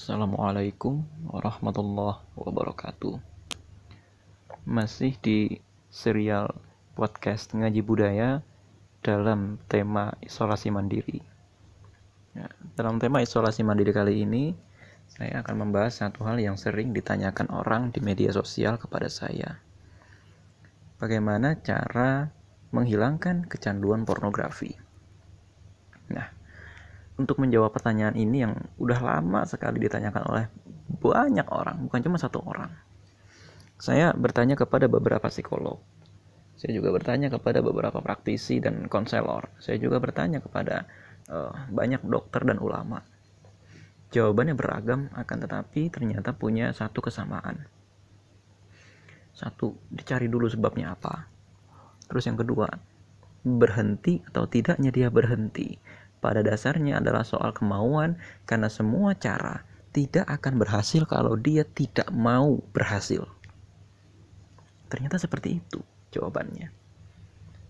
Assalamualaikum warahmatullahi wabarakatuh. Masih di serial podcast ngaji budaya dalam tema isolasi mandiri. Ya, dalam tema isolasi mandiri kali ini, saya akan membahas satu hal yang sering ditanyakan orang di media sosial kepada saya. Bagaimana cara menghilangkan kecanduan pornografi? Nah, untuk menjawab pertanyaan ini yang udah lama sekali ditanyakan oleh banyak orang, bukan cuma satu orang. Saya bertanya kepada beberapa psikolog. Saya juga bertanya kepada beberapa praktisi dan konselor. Saya juga bertanya kepada uh, banyak dokter dan ulama. Jawabannya beragam, akan tetapi ternyata punya satu kesamaan. Satu, dicari dulu sebabnya apa. Terus yang kedua, berhenti atau tidaknya dia berhenti pada dasarnya adalah soal kemauan karena semua cara tidak akan berhasil kalau dia tidak mau berhasil. Ternyata seperti itu jawabannya.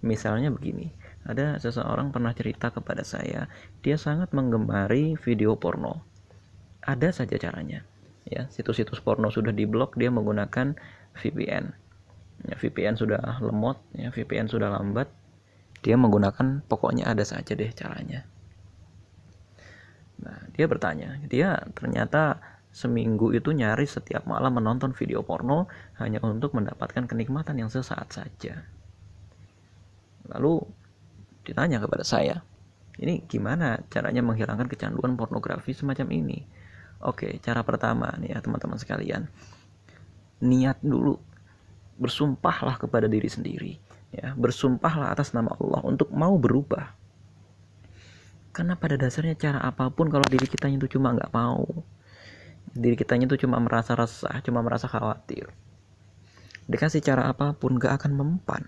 Misalnya begini, ada seseorang pernah cerita kepada saya, dia sangat menggemari video porno. Ada saja caranya. Ya, situs-situs porno sudah diblok, dia menggunakan VPN. Ya, VPN sudah lemot, ya, VPN sudah lambat. Dia menggunakan pokoknya ada saja deh caranya. Nah, dia bertanya, dia ternyata seminggu itu nyaris setiap malam menonton video porno hanya untuk mendapatkan kenikmatan yang sesaat saja. Lalu ditanya kepada saya, ini gimana caranya menghilangkan kecanduan pornografi semacam ini? Oke, cara pertama nih ya teman-teman sekalian. Niat dulu. Bersumpahlah kepada diri sendiri. Ya, bersumpahlah atas nama Allah untuk mau berubah karena pada dasarnya cara apa pun kalau diri kita itu cuma nggak mau diri kita itu cuma merasa resah cuma merasa khawatir dikasih cara apa pun gak akan mempan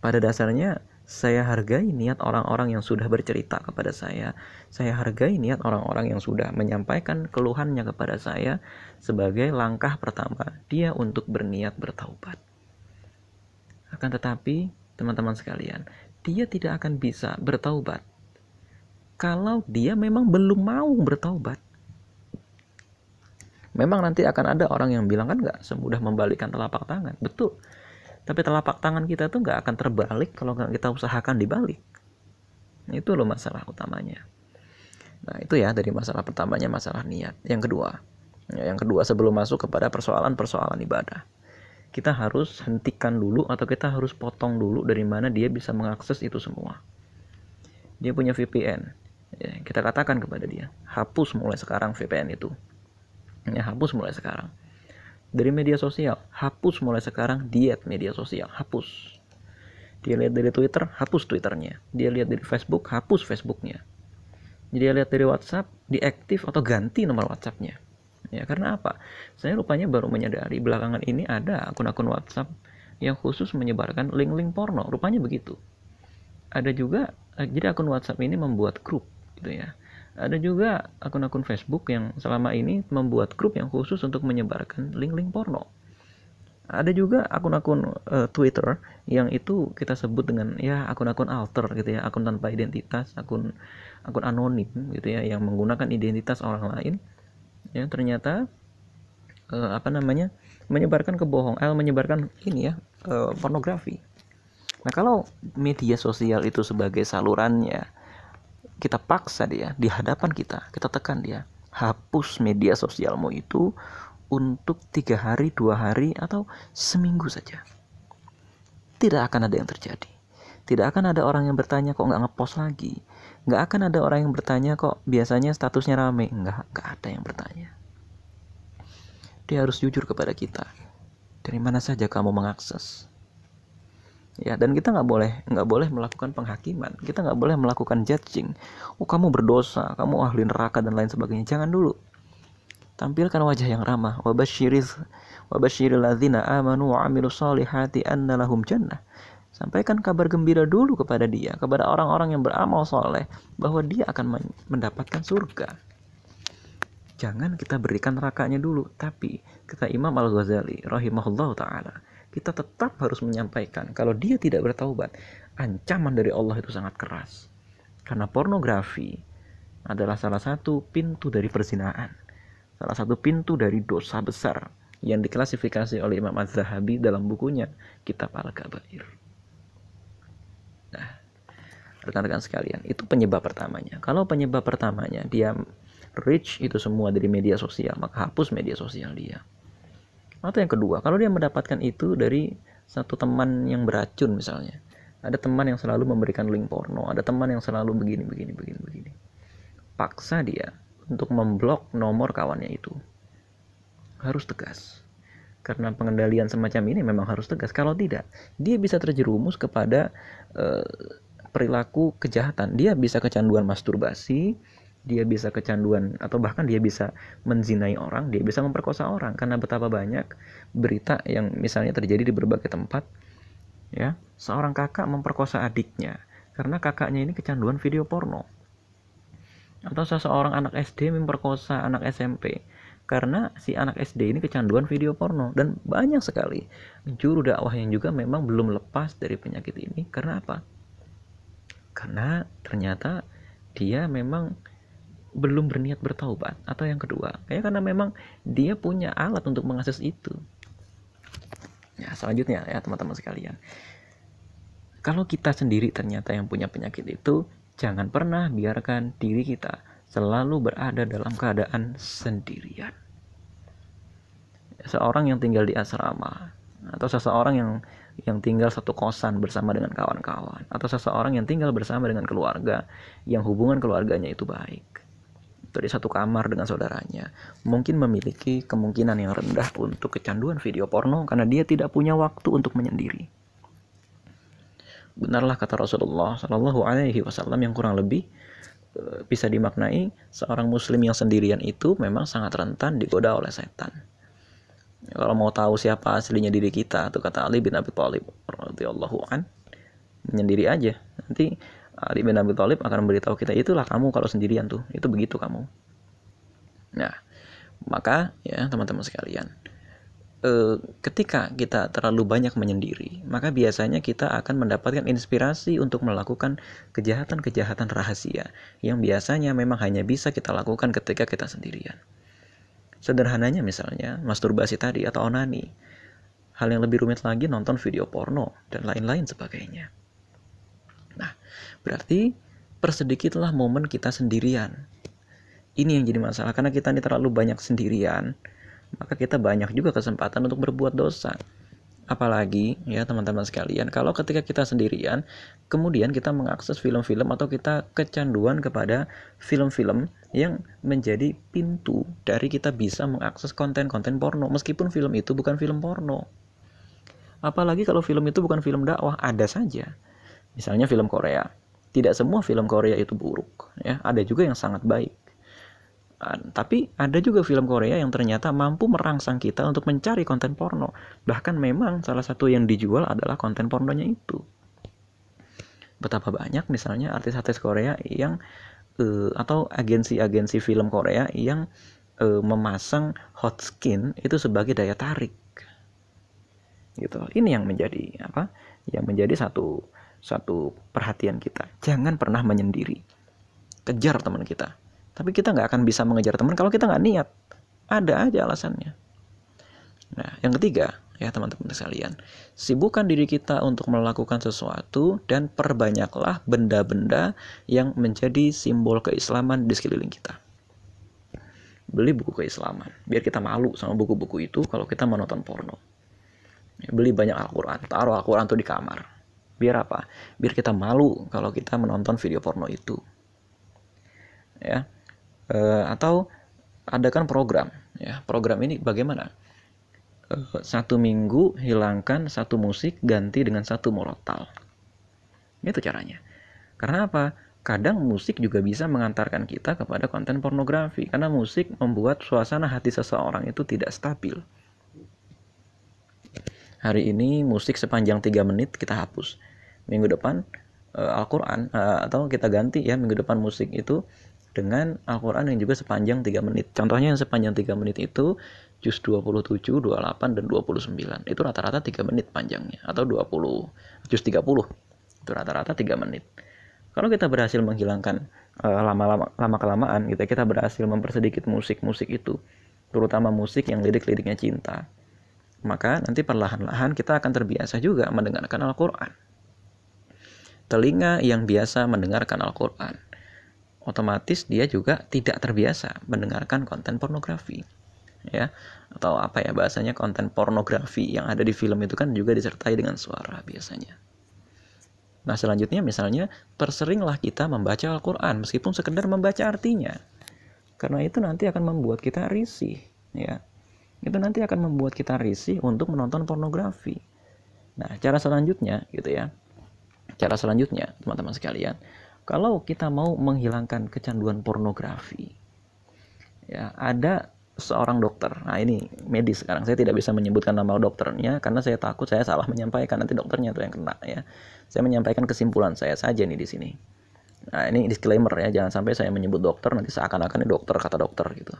pada dasarnya saya hargai niat orang-orang yang sudah bercerita kepada saya. Saya hargai niat orang-orang yang sudah menyampaikan keluhannya kepada saya sebagai langkah pertama dia untuk berniat bertaubat. Akan tetapi, teman-teman sekalian, dia tidak akan bisa bertaubat kalau dia memang belum mau bertaubat. Memang nanti akan ada orang yang bilang kan nggak semudah membalikkan telapak tangan, betul. Tapi telapak tangan kita tuh nggak akan terbalik kalau nggak kita usahakan dibalik. Itu loh masalah utamanya. Nah itu ya dari masalah pertamanya masalah niat. Yang kedua, ya, yang kedua sebelum masuk kepada persoalan-persoalan ibadah, kita harus hentikan dulu atau kita harus potong dulu dari mana dia bisa mengakses itu semua. Dia punya VPN, ya, kita katakan kepada dia hapus mulai sekarang VPN itu. Ya hapus mulai sekarang. Dari media sosial hapus mulai sekarang diet media sosial hapus. Dia lihat dari Twitter hapus Twitternya. Dia lihat dari Facebook hapus Facebooknya. Dia lihat dari WhatsApp diaktif atau ganti nomor WhatsAppnya. Ya karena apa? Saya rupanya baru menyadari belakangan ini ada akun-akun WhatsApp yang khusus menyebarkan link-link porno. Rupanya begitu. Ada juga eh, jadi akun WhatsApp ini membuat grup gitu ya. Ada juga akun-akun Facebook yang selama ini membuat grup yang khusus untuk menyebarkan link-link porno. Ada juga akun-akun uh, Twitter yang itu kita sebut dengan ya akun-akun alter gitu ya akun tanpa identitas akun akun anonim gitu ya yang menggunakan identitas orang lain. Ya ternyata uh, apa namanya menyebarkan kebohongan eh, menyebarkan ini ya uh, pornografi. Nah kalau media sosial itu sebagai salurannya kita paksa dia di hadapan kita. Kita tekan dia. Hapus media sosialmu itu untuk tiga hari dua hari atau seminggu saja. Tidak akan ada yang terjadi. Tidak akan ada orang yang bertanya kok nggak ngepost lagi? Nggak akan ada orang yang bertanya kok biasanya statusnya rame? Nggak nggak ada yang bertanya. Dia harus jujur kepada kita. Dari mana saja kamu mengakses ya dan kita nggak boleh nggak boleh melakukan penghakiman. Kita nggak boleh melakukan judging. Oh kamu berdosa kamu ahli neraka dan lain sebagainya. Jangan dulu. Tampilkan wajah yang ramah. Wabashiriz wabashiril ladzina amanu wa amilu salihati anna sampaikan kabar gembira dulu kepada dia kepada orang-orang yang beramal soleh bahwa dia akan mendapatkan surga. Jangan kita berikan nerakanya dulu. Tapi kata Imam Al Ghazali rahimahullah taala kita tetap harus menyampaikan kalau dia tidak bertaubat, ancaman dari Allah itu sangat keras. Karena pornografi adalah salah satu pintu dari perzinaan. Salah satu pintu dari dosa besar yang diklasifikasi oleh Imam Az-Zahabi dalam bukunya Kitab Al-Kabair. Nah, rekan-rekan sekalian, itu penyebab pertamanya. Kalau penyebab pertamanya dia reach itu semua dari media sosial, maka hapus media sosial dia. Atau yang kedua, kalau dia mendapatkan itu dari satu teman yang beracun misalnya. Ada teman yang selalu memberikan link porno, ada teman yang selalu begini, begini, begini, begini. Paksa dia untuk memblok nomor kawannya itu. Harus tegas. Karena pengendalian semacam ini memang harus tegas. Kalau tidak, dia bisa terjerumus kepada uh, perilaku kejahatan. Dia bisa kecanduan masturbasi, dia bisa kecanduan atau bahkan dia bisa menzinai orang, dia bisa memperkosa orang karena betapa banyak berita yang misalnya terjadi di berbagai tempat ya, seorang kakak memperkosa adiknya karena kakaknya ini kecanduan video porno. Atau seseorang anak SD memperkosa anak SMP karena si anak SD ini kecanduan video porno dan banyak sekali juru dakwah yang juga memang belum lepas dari penyakit ini karena apa? Karena ternyata dia memang belum berniat bertaubat. Atau yang kedua kayak karena memang dia punya alat untuk mengakses itu. Ya selanjutnya ya teman-teman sekalian. Kalau kita sendiri ternyata yang punya penyakit itu jangan pernah biarkan diri kita selalu berada dalam keadaan sendirian. Seorang yang tinggal di asrama atau seseorang yang yang tinggal satu kosan bersama dengan kawan-kawan atau seseorang yang tinggal bersama dengan keluarga yang hubungan keluarganya itu baik dari satu kamar dengan saudaranya mungkin memiliki kemungkinan yang rendah untuk kecanduan video porno karena dia tidak punya waktu untuk menyendiri. Benarlah kata Rasulullah Shallallahu Alaihi Wasallam yang kurang lebih e, bisa dimaknai seorang muslim yang sendirian itu memang sangat rentan digoda oleh setan. Kalau mau tahu siapa aslinya diri kita, tuh kata Ali bin Abi Thalib radhiyallahu an, menyendiri aja. Nanti Ali bin Abi Thalib akan memberitahu kita itulah kamu kalau sendirian tuh. Itu begitu kamu. Nah maka ya teman-teman sekalian e, ketika kita terlalu banyak menyendiri maka biasanya kita akan mendapatkan inspirasi untuk melakukan kejahatan-kejahatan rahasia yang biasanya memang hanya bisa kita lakukan ketika kita sendirian. Sederhananya misalnya masturbasi tadi atau onani. Hal yang lebih rumit lagi nonton video porno dan lain-lain sebagainya Berarti persedikitlah momen kita sendirian. Ini yang jadi masalah karena kita ini terlalu banyak sendirian, maka kita banyak juga kesempatan untuk berbuat dosa. Apalagi ya teman-teman sekalian, kalau ketika kita sendirian, kemudian kita mengakses film-film atau kita kecanduan kepada film-film yang menjadi pintu dari kita bisa mengakses konten-konten porno, meskipun film itu bukan film porno. Apalagi kalau film itu bukan film dakwah, ada saja. Misalnya film Korea. Tidak semua film Korea itu buruk ya. Ada juga yang sangat baik. Tapi ada juga film Korea yang ternyata mampu merangsang kita untuk mencari konten porno. Bahkan memang salah satu yang dijual adalah konten pornonya itu. Betapa banyak misalnya artis-artis Korea yang uh, atau agensi-agensi film Korea yang uh, memasang hot skin itu sebagai daya tarik. Gitu. Ini yang menjadi apa yang menjadi satu satu perhatian kita. Jangan pernah menyendiri. Kejar teman kita. Tapi kita nggak akan bisa mengejar teman kalau kita nggak niat. Ada aja alasannya. Nah, yang ketiga, ya teman-teman sekalian, sibukkan diri kita untuk melakukan sesuatu dan perbanyaklah benda-benda yang menjadi simbol keislaman di sekeliling kita. Beli buku keislaman, biar kita malu sama buku-buku itu kalau kita menonton porno. Beli banyak Al-Quran, taruh Al-Quran tuh di kamar biar apa? Biar kita malu kalau kita menonton video porno itu. Ya. E, atau adakan program ya. Program ini bagaimana? E, satu minggu hilangkan satu musik ganti dengan satu murotal itu caranya. Karena apa? Kadang musik juga bisa mengantarkan kita kepada konten pornografi. Karena musik membuat suasana hati seseorang itu tidak stabil. Hari ini musik sepanjang 3 menit kita hapus minggu depan uh, Al-Quran uh, atau kita ganti ya minggu depan musik itu dengan Al-Quran yang juga sepanjang 3 menit. Contohnya yang sepanjang 3 menit itu juz 27, 28, dan 29 itu rata-rata 3 menit panjangnya atau 20 juz 30 itu rata-rata 3 menit. Kalau kita berhasil menghilangkan uh, lama-lama lama kelamaan gitu ya, kita berhasil mempersedikit musik-musik itu terutama musik yang lirik-liriknya cinta maka nanti perlahan-lahan kita akan terbiasa juga mendengarkan Al-Quran. Telinga yang biasa mendengarkan Al-Quran, otomatis dia juga tidak terbiasa mendengarkan konten pornografi. Ya, atau apa ya bahasanya konten pornografi yang ada di film itu kan juga disertai dengan suara biasanya. Nah selanjutnya misalnya perseringlah kita membaca Al-Quran meskipun sekedar membaca artinya. Karena itu nanti akan membuat kita risih. ya itu nanti akan membuat kita risih untuk menonton pornografi. Nah, cara selanjutnya gitu ya. Cara selanjutnya, teman-teman sekalian, kalau kita mau menghilangkan kecanduan pornografi, ya ada seorang dokter. Nah, ini medis sekarang. Saya tidak bisa menyebutkan nama dokternya karena saya takut saya salah menyampaikan nanti dokternya itu yang kena ya. Saya menyampaikan kesimpulan saya saja nih di sini. Nah, ini disclaimer ya, jangan sampai saya menyebut dokter nanti seakan-akan dokter kata dokter gitu.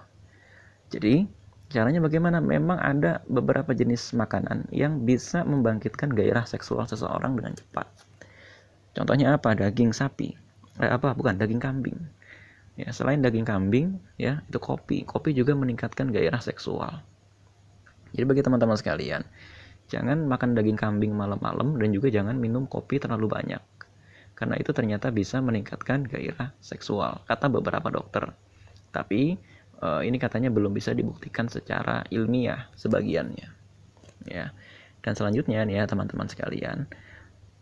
Jadi, Caranya bagaimana? Memang ada beberapa jenis makanan yang bisa membangkitkan gairah seksual seseorang dengan cepat. Contohnya apa? Daging sapi. Eh, apa? Bukan daging kambing. Ya, selain daging kambing, ya itu kopi. Kopi juga meningkatkan gairah seksual. Jadi bagi teman-teman sekalian, jangan makan daging kambing malam-malam dan juga jangan minum kopi terlalu banyak. Karena itu ternyata bisa meningkatkan gairah seksual, kata beberapa dokter. Tapi uh, ini katanya belum bisa dibuktikan secara ilmiah sebagiannya ya dan selanjutnya nih ya teman-teman sekalian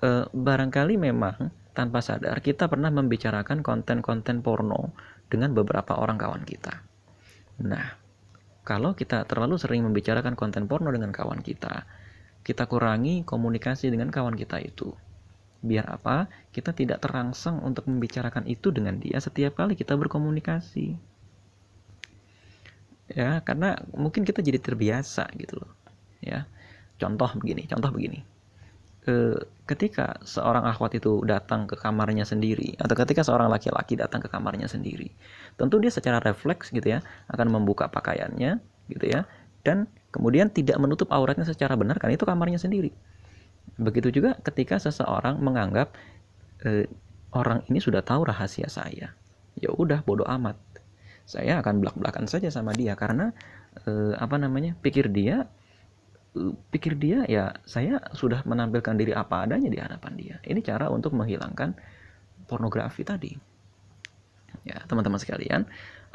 uh, barangkali memang tanpa sadar kita pernah membicarakan konten-konten porno dengan beberapa orang kawan kita. Nah kalau kita terlalu sering membicarakan konten porno dengan kawan kita kita kurangi komunikasi dengan kawan kita itu. Biar apa? Kita tidak terangsang untuk membicarakan itu dengan dia setiap kali kita berkomunikasi. Ya karena mungkin kita jadi terbiasa gitu loh ya. Contoh begini contoh begini. E, ketika seorang akhwat itu datang ke kamarnya sendiri atau ketika seorang laki-laki datang ke kamarnya sendiri tentu dia secara refleks gitu ya akan membuka pakaiannya gitu ya dan kemudian tidak menutup auratnya secara benar kan itu kamarnya sendiri. Begitu juga ketika seseorang menganggap e, orang ini sudah tahu rahasia saya ya udah bodoh amat. Saya akan belak-belakan saja sama dia karena eh, apa namanya pikir dia pikir dia ya saya sudah menampilkan diri apa adanya di hadapan dia. Ini cara untuk menghilangkan pornografi tadi. Ya teman-teman sekalian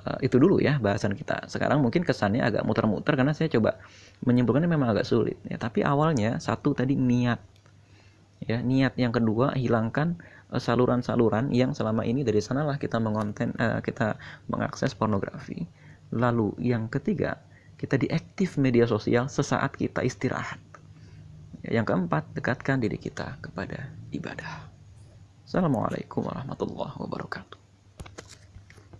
eh, itu dulu ya bahasan kita. Sekarang mungkin kesannya agak muter-muter karena saya coba menyimpulkannya memang agak sulit ya. Tapi awalnya satu tadi niat. Ya niat yang kedua hilangkan Eh, saluran-saluran yang selama ini dari sanalah kita mengonten uh, kita mengakses pornografi. Lalu yang ketiga, kita diaktif media sosial sesaat kita istirahat. Yang keempat, dekatkan diri kita kepada ibadah. Assalamualaikum warahmatullahi wabarakatuh.